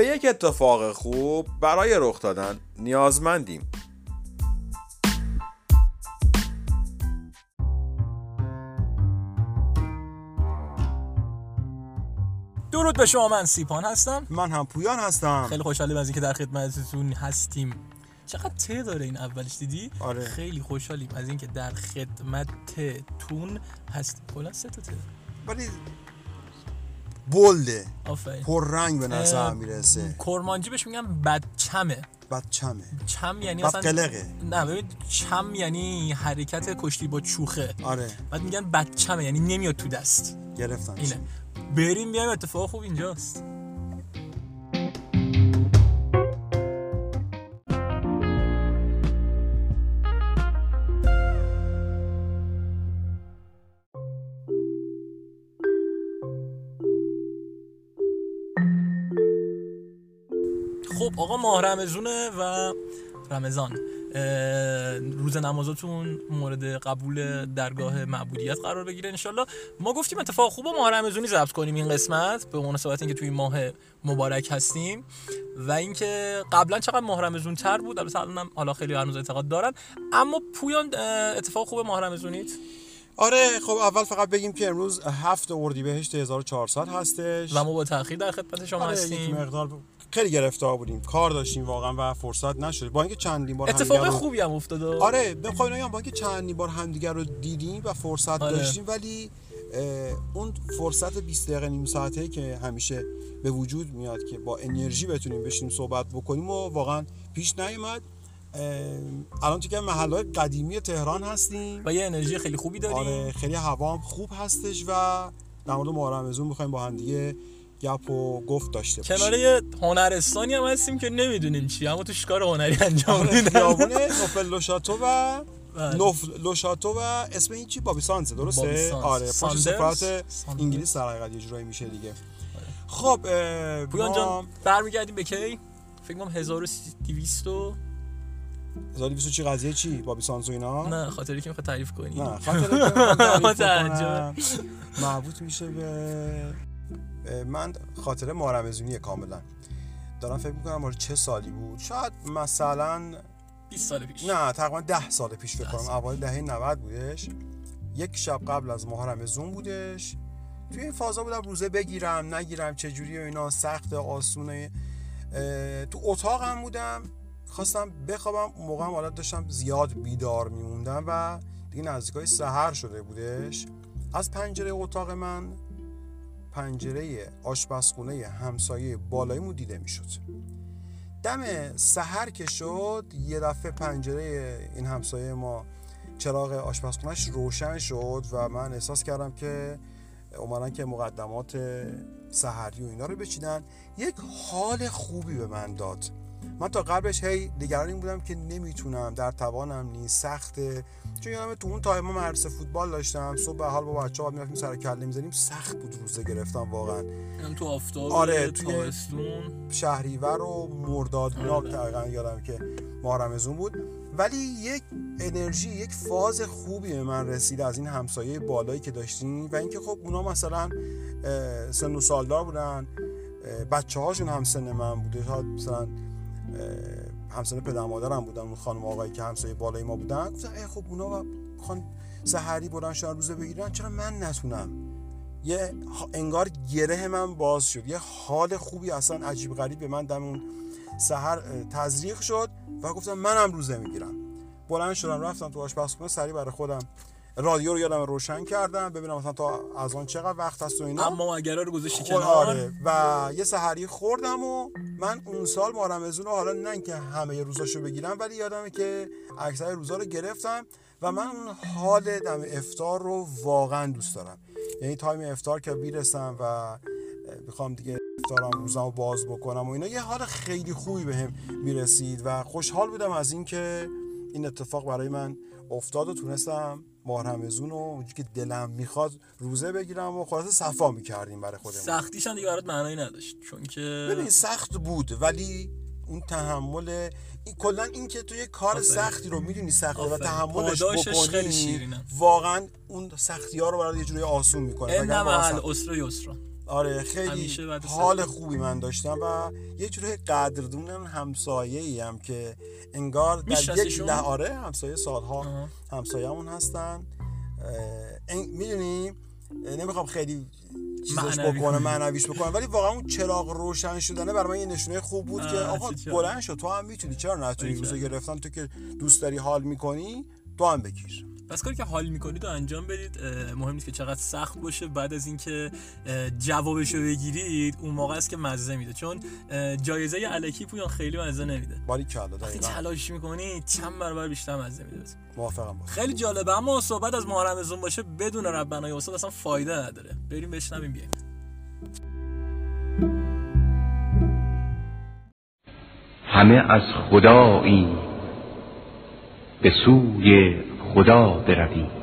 به یک اتفاق خوب برای رخ دادن نیازمندیم. درود به شما من سیپان هستم. من هم پویان هستم. خیلی خوشحالیم از اینکه در خدمتتون هستیم. چقدر ته داره این اولش دیدی؟ آره. خیلی خوشحالیم از اینکه در خدمتتون هستیم. کلا سه تا ته. ولی بلده. آفرین. پررنگ به نظر می‌رسه. کرمانجی بهش میگن بدچمه. بچمه چم یعنی مثلا قلقه. نه ببین چم یعنی حرکت کشتی با چوخه. آره. بعد میگن بدچمه یعنی نمیاد تو دست. گرفتم اینه. بریم بیایم اتفاق خوب اینجاست. خب آقا ماه رمزونه و رمضان. روز نمازاتون مورد قبول درگاه معبودیت قرار بگیره انشالله. ما گفتیم اتفاق خوب ماه رمزونی ضبط کنیم این قسمت به مناسبت اینکه توی این ماه مبارک هستیم. و اینکه قبلا چقدر ماه رمزون تر بود البته الانم حالا خیلی هنوز اعتقاد دارن. اما پویان اتفاق خوب ماه رمزونیت آره خب اول فقط بگیم که امروز هفت اردیبهشت 1400 هستش. و ما با تاخیر در خدمت شما آره هستیم. مقدار خیلی گرفتار بودیم. کار داشتیم واقعا و فرصت نشد. با اینکه چندین بار اتفاق رو- خوبی هم افتاده. آره بخوام بگم با اینکه چندین بار همدیگر رو دیدیم و فرصت آره. داشتیم ولی اون فرصت 20 دقیقه نیم ساعته که همیشه به وجود میاد که با انرژی بتونیم بشینیم صحبت بکنیم و واقعا پیش نیومد. الان تو که محلهای قدیمی تهران هستیم. و یه انرژی خیلی خوبی داریم. آره خیلی هوا هم خوب هستش و در مورد محرمزون می‌خوایم با هم دیگه گپ و گفت داشته باشیم کنار یه هنرستانی هم هستیم که نمی‌دونیم چی. اما توش کار هنری انجام آره، میدن؟ خیابون نوفل لوشاتو و بله. نوف لوشاتو و اسم این چی؟ بابی سانزه درسته؟ بابی سانز. آره؟ سفارت ساندرز. انگلیس در حقیقت یه جورایی میشه دیگه. خب اه، پویان جان برمیگردیم به کی؟ فکر کنم 1200 و 1200 چی قضیه چی؟ بابی سانز و اینا؟ نه خاطری که می‌خواد تعریف کنی. نه خاطر که تعریف مربوط میشه به من خاطره مارمزونیه کاملا. دارم فکر می‌کنم مال چه سالی بود؟ شاید مثلا 20 سال پیش. نه تقریبا ده سال پیش فکر کنم. اوایل دهه 90 بودش. یک شب قبل از ماه رمضون بودش. توی این فازا بودم روزه بگیرم نگیرم چه جوری و اینا سخت آسونه. تو اتاقم بودم. خواستم بخوابم. موقع هم حالت داشتم زیاد بیدار میموندم و دیگه نزدیکای سحر شده بودش. از پنجره اتاق من پنجره آشپزخونه همسایه بالاییمون دیده می‌شد. دم سحر که شد یه دفعه پنجره این همسایه ما چراغ آشپزخونهش روشن شد و من احساس کردم که اومدن که مقدمات سحری و اینا رو بچینن. یک حال خوبی به من داد. من تا قبلش هی نگران این بودم که نمی‌تونم در توانم نیست سخته. چون یادم تو اون تایم مدرسه فوتبال داشتم صبح به حال با بچه‌ها می‌رفتیم سر کله می‌زنیم سخت بود روزه گرفتم واقعا. هم تو آفتاب آره، توی- شهریور و مرداد اینا دقیقا یادم که ماه رمضون بود. ولی یک انرژی یک فاز خوبی به من رسید از این همسایه بالایی که داشتیم و اینکه خب اونا مثلا سن و سالدار بودن بچه هاشون هم سن من بوده. تا مثلا همسن پدر مادرم بودن اون خانم آقایی که همسایه بالای ما بودن. گفتم ای خب اونا خان سحری بودن شاید روزه بگیرن. چرا من نتونم؟ یه انگار گره من باز شد. یه حال خوبی اصلا عجیب غریب به من دم اون سحر تزریق شد و گفتم منم روزه می‌گیرم. بلند شدم رفتم تو آشپزخونه سری برای خودم رادیو رو یادم روشن کردم ببینم مثلا تا از آن چقدر وقت هست و اینا. اما اگرا رو گذاشتی خود کنار؟ آره. و یه سحری خوردم و من اون سال ماه رمضون رو حالا نه که همه روزاشو بگیرم ولی یادمه که اکثر روزا رو گرفتم و من اون حال دم افطار رو واقعا دوست دارم. یعنی تایم افطار که بیرسم و می‌خوام دیگه افطارم روزم رو باز بکنم و اینا یه حال خیلی خوبی بهم می‌رسید و خوشحال بودم از اینکه این اتفاق برای من افتاد و تونستم ماه رمضون و اونجوری که دلم می‌خواد روزه بگیرم و خلاصه صفا می‌کردیم برای خودمون سختیش هم دیگه برات معنایی نداشت چون که ببین سخت بود ولی اون تحمل این کلا این که تو یه کار آفرین. سختی رو می‌دونی سخته و آفرین. تحملش بکنی. واقعا اون سختی ها رو برات یه جوری آسون می‌کنه ان مع العسر یسرا آره خیلی حال. خوبی من داشتم و یه جوری قدردون همسایه ای هم که انگار در یک؟ له آره همسایه سالها. همسایه‌مون هستن می‌دونی نمی‌خوام خیلی چیزش بکنه. معنویش بکنم ولی واقعا اون چراغ روشن شدنه برای من یه نشونه خوب بود که آقا. بلند شد تو هم می‌تونی چرا نتونی. روزو گرفتن تو که دوست داری حال می‌کنی تو هم بگیر پس کاری که حال می‌کنید و انجام بدید مهم نیست که چقدر سخت باشه. بعد از اینکه جوابشو بگیرید اون موقع است که مزه میده. چون جایزه الکی پویان خیلی مزه نمیده. باری کلا وقتی تلاش می‌کنی چند برابر بیشتر مزه میده. موافقم. باش خیلی جالبه اما صحبت از ماه رمضان باشه بدون ربنای استاد اصلا فایده نداره. بریم بشنویم بیایم. همه از خدایی به سوی خدا برویم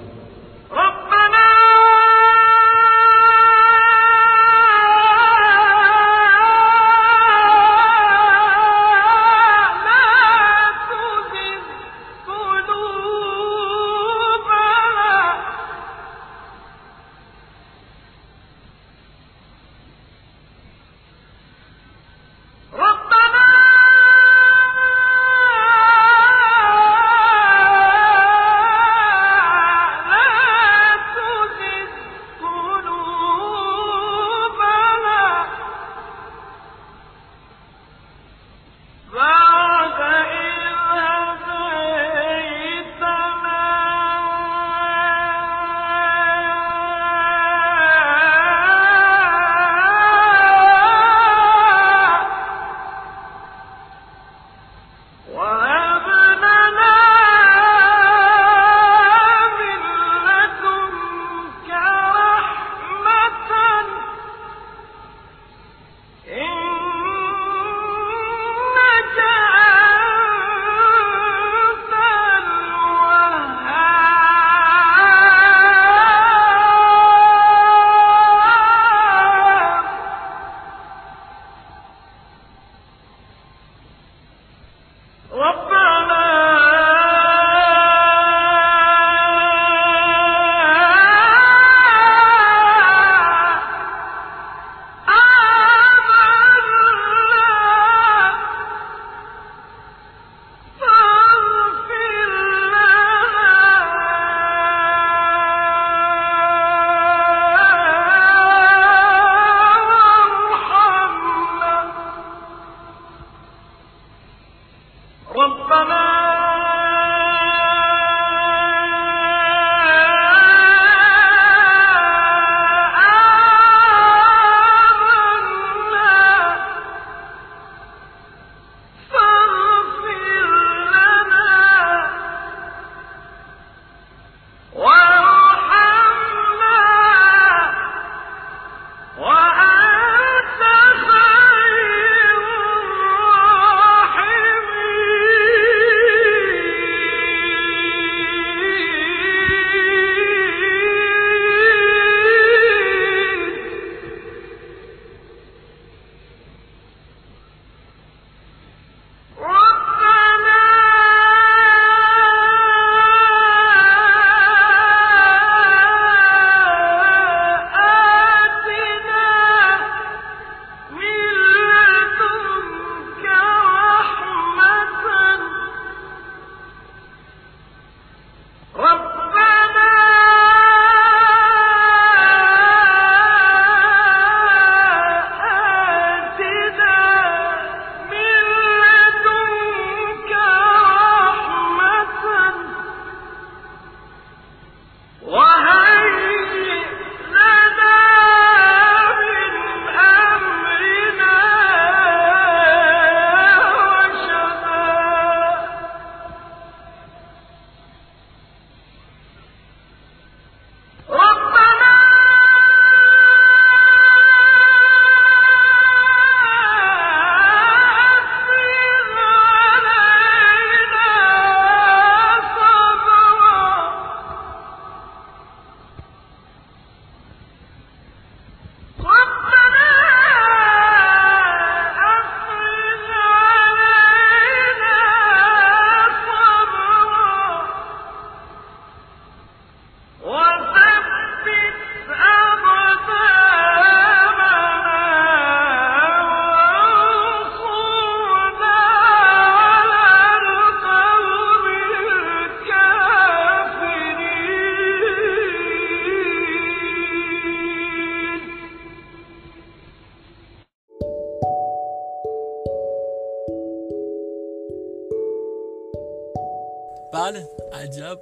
عجب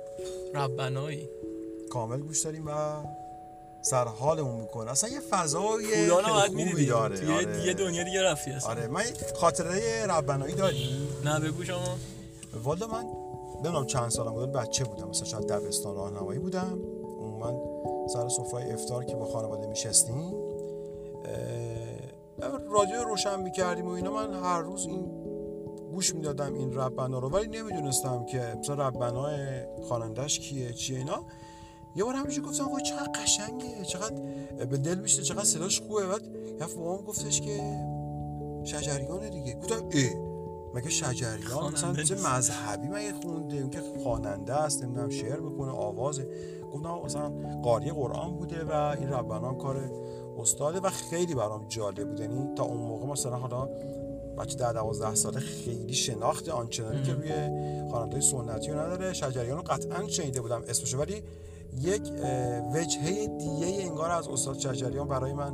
ربنایی. کامل گوش داریم و سر حالمون می‌کنه. اصلا یه فضای خوبی داره. توی آره. یه دنیا دیگه رفتی اصلا. آره من خاطره ربنایی داری نه بگو شما. والا من نمی‌دونم چند سالم بود بچه بودم. مثلا شاید دبستان راهنمایی بودم. من سر سفره افطار که با خانواده میشستیم رادیو روشن می‌کردیم و اینا. من هر روز این گوش می‌دادم این ربنا رو ولی نمی‌دونستم که مثلا ربنای خوانندش کیه چیه اینا. یه بار همینجوری گفتم وای چقدر قشنگه چقدر به دل میشه چقدر صداش خوبه. بعد یه بابام گفتش که شجریانه دیگه. گفتم اه مگه شجریان مثلا. مذهبی مگه خونده؟ اون که خواننده است نمی‌دونم شعر می‌کنه آوازه. گفتم مثلا قاری قرآن بوده و این ربنا هم کار استاده و خیلی برام جالب بود. یعنی تا اون موقع مثلا حالا بچه ده دوازده ساله خیلی شناخت آنچنانی که روی خواننده سنتی رو نداره. شجریان رو قطعا شنیده بودم اسمشو ولی یک وجهه دیگه انگار از استاد شجریان برای من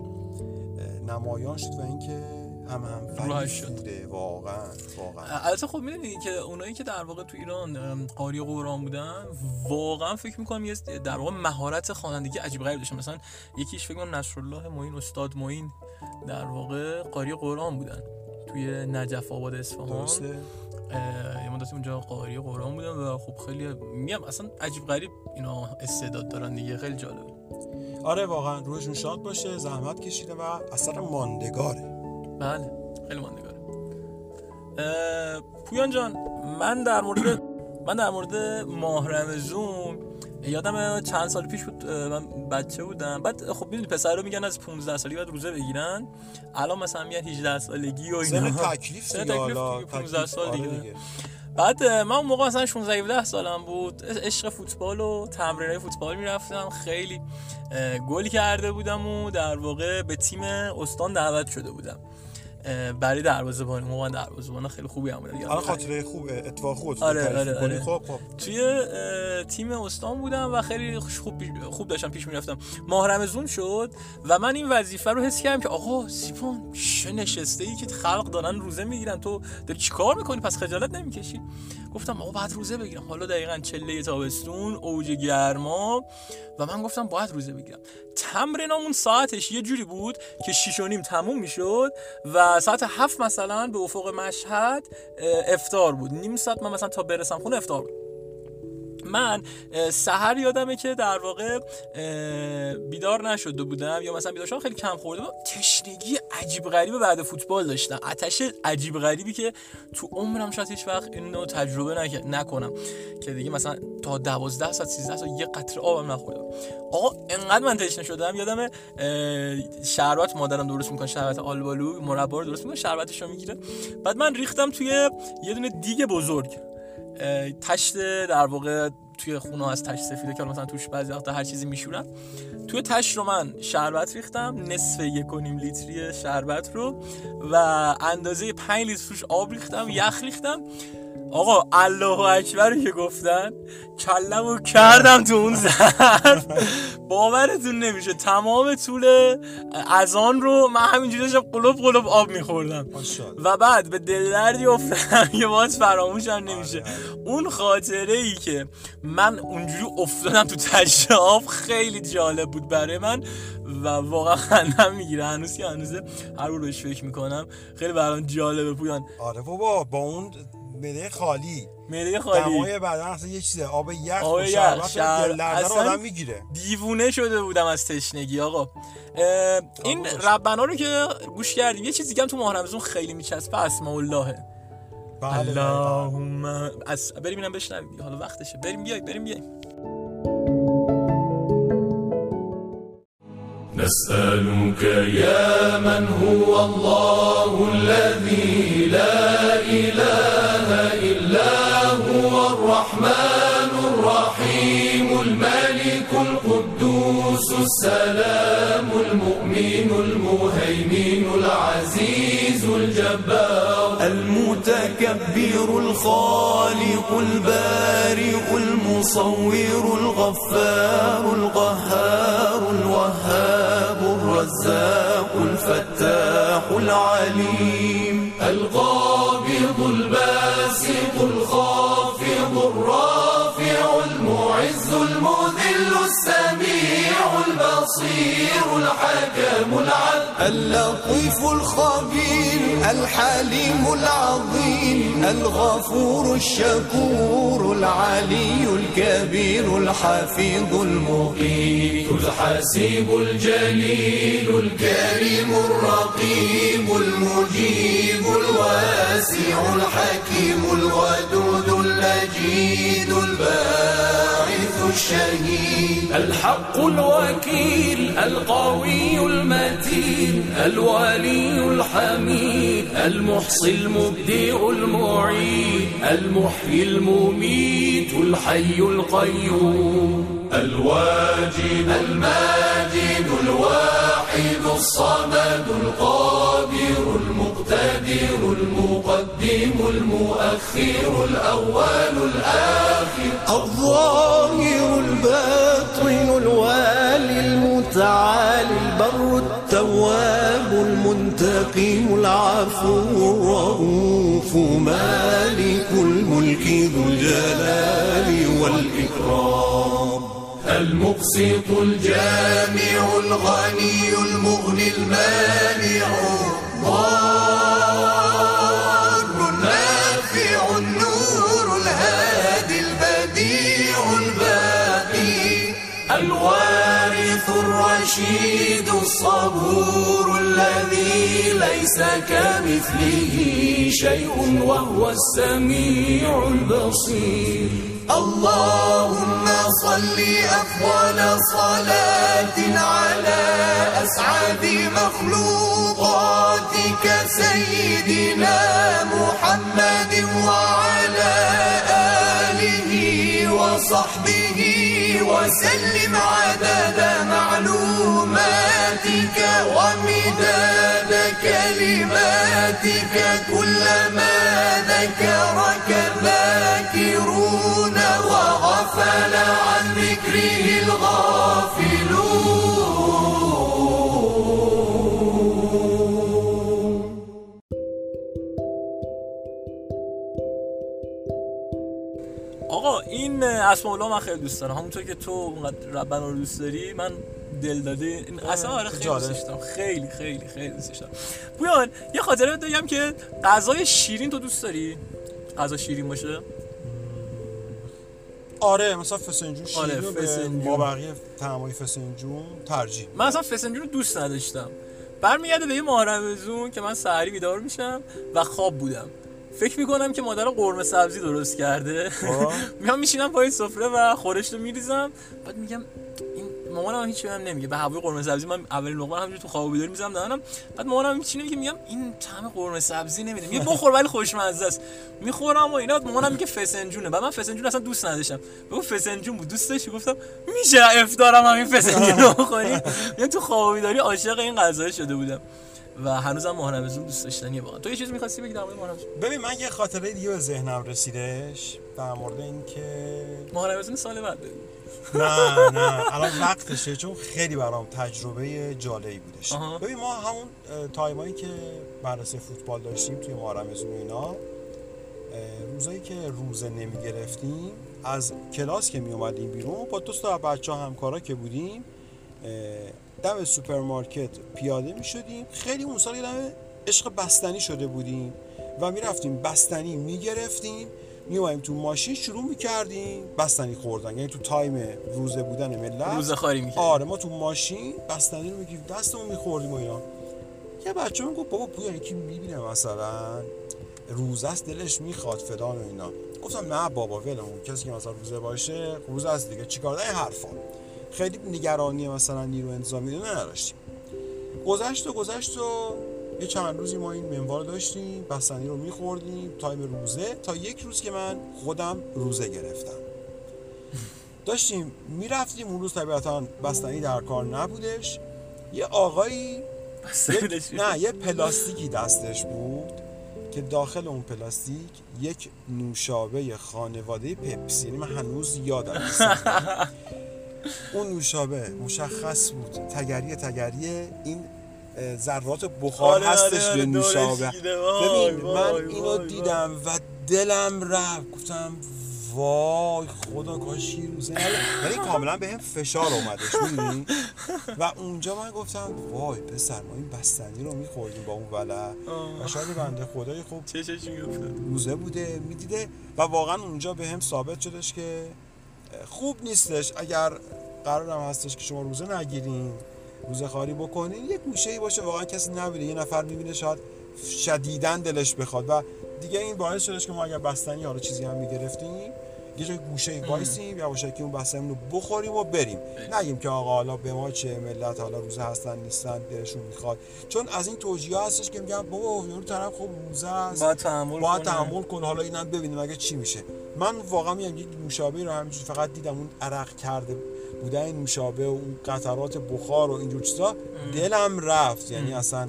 نمایان شد و اینکه هم هم راحت شد. بوده. واقعا واقعا. البته خب می‌دونی که اونایی که در واقع تو ایران قاری قرآن بودن واقعا فکر می‌کنم یه در واقع مهارت خوانندگی عجیب غریب داشتن. مثلا یکیش فکر کنم نصرالله معین استاد معین در واقع قاری قرآن بودن. توی نجف آباد اصفهان. یه مدتی اونجا قاری قرآن بودن و خب خیلی میگم اصلا عجیب غریب اینا استعداد دارن دیگه خیلی جالب آره واقعا روحشون شاد باشه زحمت کشیده و اثر ماندگاره. بله خیلی ماندگاره. پویان جان من در مورد من در مورد ماه رمزون یادم چند سال پیش بود من بچه بودم. بعد خب می‌دونی پسر رو میگن از 15 سالی بعد روزه بگیرن. الان مثلا میگن 18 سالگی و سن اینا تکلیف سن دیگه تکلیف حالا. دیگه، 15 تکلیف، سال آره دیگه. بعد اه، من اون موقع مثلا 16 17 سالم بود. عشق فوتبال و تمرینای فوتبال می‌رفتم. خیلی گل کرده بودم و در واقع به تیم استان دعوت شده بودم. برای دروازه‌بانی موقع من دروازه‌بان خیلی خوبی هم بودم الان خاطره خوب اتفاق خوب آره، آره،. آره. خب خب. توی تیم استان بودم و خیلی خوب خوب داشتم پیش می‌رفتم. ماه رمزون شد و من این وظیفه رو حس کردم که آقا سیپون چه نشسته ای که خلق دارن روزه می‌گیرن. تو داری چیکار می‌کنی؟ پس خجالت نمی‌کشی؟ گفتم آقا باید روزه بگیرم. حالا دقیقا چله تابستون اوج گرما. و من گفتم باید روزه بگیرم. تمرینامون ساعتش یه جوری بود که شیش و نیم تموم می‌شد و ساعت هفت مثلا به افق مشهد اه، افطار بود. نیم ساعت من مثلا تا برسم خونه افطار بود. من سحر یادمه که در واقع بیدار نشده بودم یا مثلا بیدار شدم خیلی کم خورده بودم. تشنگی عجیب غریبی بعد فوتبال داشتم. آتش عجیب غریبی که تو عمرم شاید هیچ وقت اینو تجربه نک- نکنم. که دیگه مثلا تا 12 ساعت 13 ساعت یه قطره آبم نخوردم. آقا انقدر من تشنه شدم. یادم شربت مادرم درست می‌کنه شربت آلبالو مربا رو درست می‌کنه شربتش رو می‌گیره. بعد من ریختم توی یه دونه دیگ بزرگ. تشت در واقع توی خونه از تشت سفیده که مثلا توش بعضی وقتا هر چیزی میشورن. توی تشت رو من شربت ریختم نصف یک و نیم لیتری شربت رو و اندازه 5 لیتر توش آب ریختم یخ ریختم. آقا الله اکبر که گفتن کلم رو کردم تو اون ظرف. باورتون نمیشه تمام طول اذان رو من همینجوری داشتم قلوب قلوب آب میخوردم. و بعد به دل دردی افتادم که باز فراموشم نمیشه. اون خاطره ای که من اونجوری افتادم تو تشت آب خیلی جالب بود برای من و واقعا خندم می‌گیره. هنوز که هنوزه هر رو فکر می‌کنم. خیلی برام جالبه پویان. آره بابا با اون معده خالی. معده خالی. دمای بدن اصلا یه چیزه. آب یخ آب و یخ، شربت شر- رو اصلا آدم می‌گیره. دیوونه شده بودم از تشنگی آقا. این. ربنا رو که گوش کردیم یه چیز دیگه هم تو ماه رمضان خیلی میچسبه اسماء اللهه بله بله. اللهم از بریم اینم بشنویم. حالا وقتشه. بریم بیای بریم بیای نسألك يا من هو الله الذي لا إله إلا هو الرحمن الرحيم الملك القدوس السلام المؤمن المهيمن العزيز الجبار المتكبر الخالق البارئ المصور الغفار القهار. الرزاق الفتاح العليم القابض الباسط البصير الحكم العدل اللطيف الخبير الحليم العظيم الغفور الشكور العلي الكبير الحفيظ المقيم. الحسيب الجليل الكريم الرقيب المجيب الواسع الحكيم الودود المجيد الباعث الشهيد. الحق الوكيل القوي المتين الولي الحميد المحصي المبدئ المعيد المحيي المميت الحي القيوم. الواجد الماجد الواحد الصمد القادر المقتدر المقدم المؤخر الأول الآخر. الظاهر الباطن الوالي المتعالي البر التواب المنتقم العفو الرؤوف مالك الملك ذو الجلال والإكرام المقسط الجامع الغني المغني المانع الرشيد الصبور الذي ليس كمثله شيء وهو السميع البصير. اللهم صل أفضل صلاة على أسعد مخلوقاتك سيدنا محمد وعلى آله وصحبه وسلم عدد كلماتك كلما ذكرك ذاكرون وغفل عن ذكره الغافلون. آقا این اسماء الله من خیلی دوست دارم. همونطور که تو اونقدر ربنا رو دوست داری من دل داده. این اصلا آره خیلی جالب. دوستش دارم خیلی خیلی خیلی دوستش دارم پویان یه خاطره بگم که غذای شیرین تو دوست داری؟ غذا شیرین باشه؟ آره مثلا فسنجون آره، شیرین به فسنجون. ما بقیه تعمای فسنجون ترجیح من اصلا فسنجون رو دوست نداشتم. برمیگرده به یه ماه رمضون که من سحری بیدار میشم و خواب بودم. فکر می‌کنم که مادر قرمه سبزی درست کرده. میام میشینم پای سفره و خورش رو میریزم. بعد میگم مامانم هیچ بهم نمیگه. به هوای قرمه سبزی من اولین لقمه همینجوری تو خواب بیدار می‌زنم دهنم. بعد مامانم میچینه میگه میگم این طعم قرمه سبزی نمیده. میگه بخور ولی خوشمزه است. می‌خورم و اینا. مامانم میگه فسنجونه. بعد من فسنجون اصلا دوست نداشتم. بگو فسنجون بود. دوست داشتی گفتم میشه افطارم همین فسنجون رو بخوریم یعنی تو خواب بیداری عاشق این غذا شده بودم. و هنوزم ماه رمضان دوست داشتنیه واقعا. تو یه چیزی می‌خواستی بگی در مورد ماه رمضان ببین من یه خاطره دیگه به ذهنم رسیدش در مورد اینکه ماه رمضان سال بعد بگو نه نه. الان وقتشه چون خیلی برام تجربه جالبی بودش. آها. ببین ما همون time ایی که مدرسه فوتبال داشتیم توی ماه رمضون و اینا روزایی که روزه نمی گرفتیم از کلاس که می اومدیم بیرون با دو تا بچه همکارا که بودیم دم سوپرمارکت پیاده می شدیم خیلی اون سال یادم عشق بستنی شده بودیم و می رفتیم بستنی می گرفتیم می تو ماشین شروع می کردیم بستنی خوردن. یعنی تو تایم روزه بودن ملت. روزه خاری می‌کردی. آره ما تو ماشین بستنی رو میگیم دستمون میخوردیم و اینا. یه بچه من گفت بابا پویا یکی می‌بینه مثلا؟ روزه است دلش می‌خواد فلان و اینا. گفتم نه بابا ولمون کسی که مثلا روزه باشه روزه است دیگه. چیکار؟ این حرفا. خیلی نگرانی مثلا نیرو انتظامی رو نداشتیم. گذشت و گذشت و یه چند روزی ما این منوال داشتیم بستنی رو میخوردیم time روزه. تا یک روز که من خودم روزه گرفتم. داشتیم می‌رفتیم اون روز طبیعتا بستنی در کار نبودش. یه آقایی یک- نه یه پلاستیکی دستش بود که داخل اون پلاستیک یک نوشابه خانواده پپسی. یعنی من هنوز یادم. اون نوشابه مشخص بود. تگری تگری این ذرات بخار آره، هستش آره، به آره، نوشابه. گیره. وای، ببین من اینو. دیدم و دلم رفت. گفتم وای خدا کاشی روزه نبود. یعنی کاملا به هم فشار اومدش می‌دونی؟ و اونجا من گفتم وای پسر ما این بستنی رو میخوردیم با اون ولع. و شاید بنده خدای خوب چه چه؟ روزه بوده می‌دیده. و واقعا اونجا به هم ثابت شدش که خوب نیستش. اگر قرارم هستش که شما روزه نگیرین روزه خاری بکنین یه گوشه ای باشه واقعا کسی نبینه. یه نفر می‌بینه شاید شدیدن دلش بخواد. و دیگه این باعث شدش که ما اگر بستنی حالا چیزی هم می‌گرفتیم یه جای گوشه ای وایسیم یواشکی اون بستنی رو بخوریم و بریم. نگیم که آقا حالا به ما چه ملت حالا روزه هستن نیستن دلشون می‌خواد. چون از این توجیه هستش که میگن بابا یارو طرف خب روزه است باید تحمل باید. تحمل کن حالا اینم ببینیم اگه چی میشه. من واقعا میگم یک نوشابه رو همینجوری فقط دیدم اون عرق کرده بودن این نوشابه و اون قطرات بخار و اینجور چیزا دلم رفت. یعنی اصلا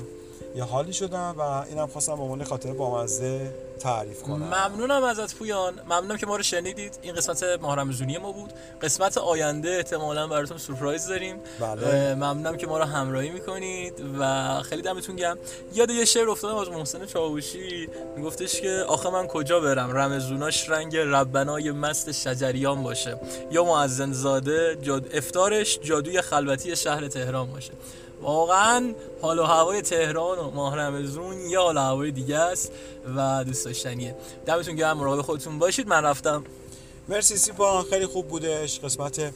یه حالی شدم و اینم خواستم به عنوان خاطر بامزه تعریف کنم. ممنونم ازت پویان. ممنونم که ما رو شنیدید. این قسمت ماه ما بود. قسمت آینده احتمالا براتون سورپرایز داریم. بله. ممنونم که ما رو همراهی می‌کنید و خیلی دمتون گرم. یاد یه شعر افتادم از محسن چاوشی. میگفتش که آخه من کجا برم؟ رمزوناش رنگ ربنای مست شجریان باشه. یا معزن زاده جاد... افتارش جادوی خلوتی شهر تهران باشه. واقعا حال و هوای تهران و ماه رمزون یه حال و هوای دیگه است و دوست داشتنیه. دمتون گرم مراقب خودتون باشید. من رفتم. مرسی سیپان. خیلی خوب بودش. قسمت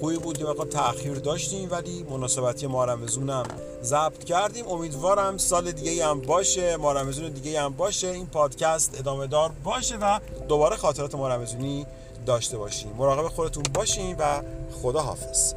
خوبی بود یه مقدار تاخیر داشتیم ولی مناسبتی ما رمزونم ضبط کردیم. امیدوارم سال دیگه هم باشه ما رمزون دیگه هم باشه این پادکست ادامه دار باشه و دوباره خاطرات ما رمزونی داشته باشیم. مراقب خودتون باشین و خدا حافظ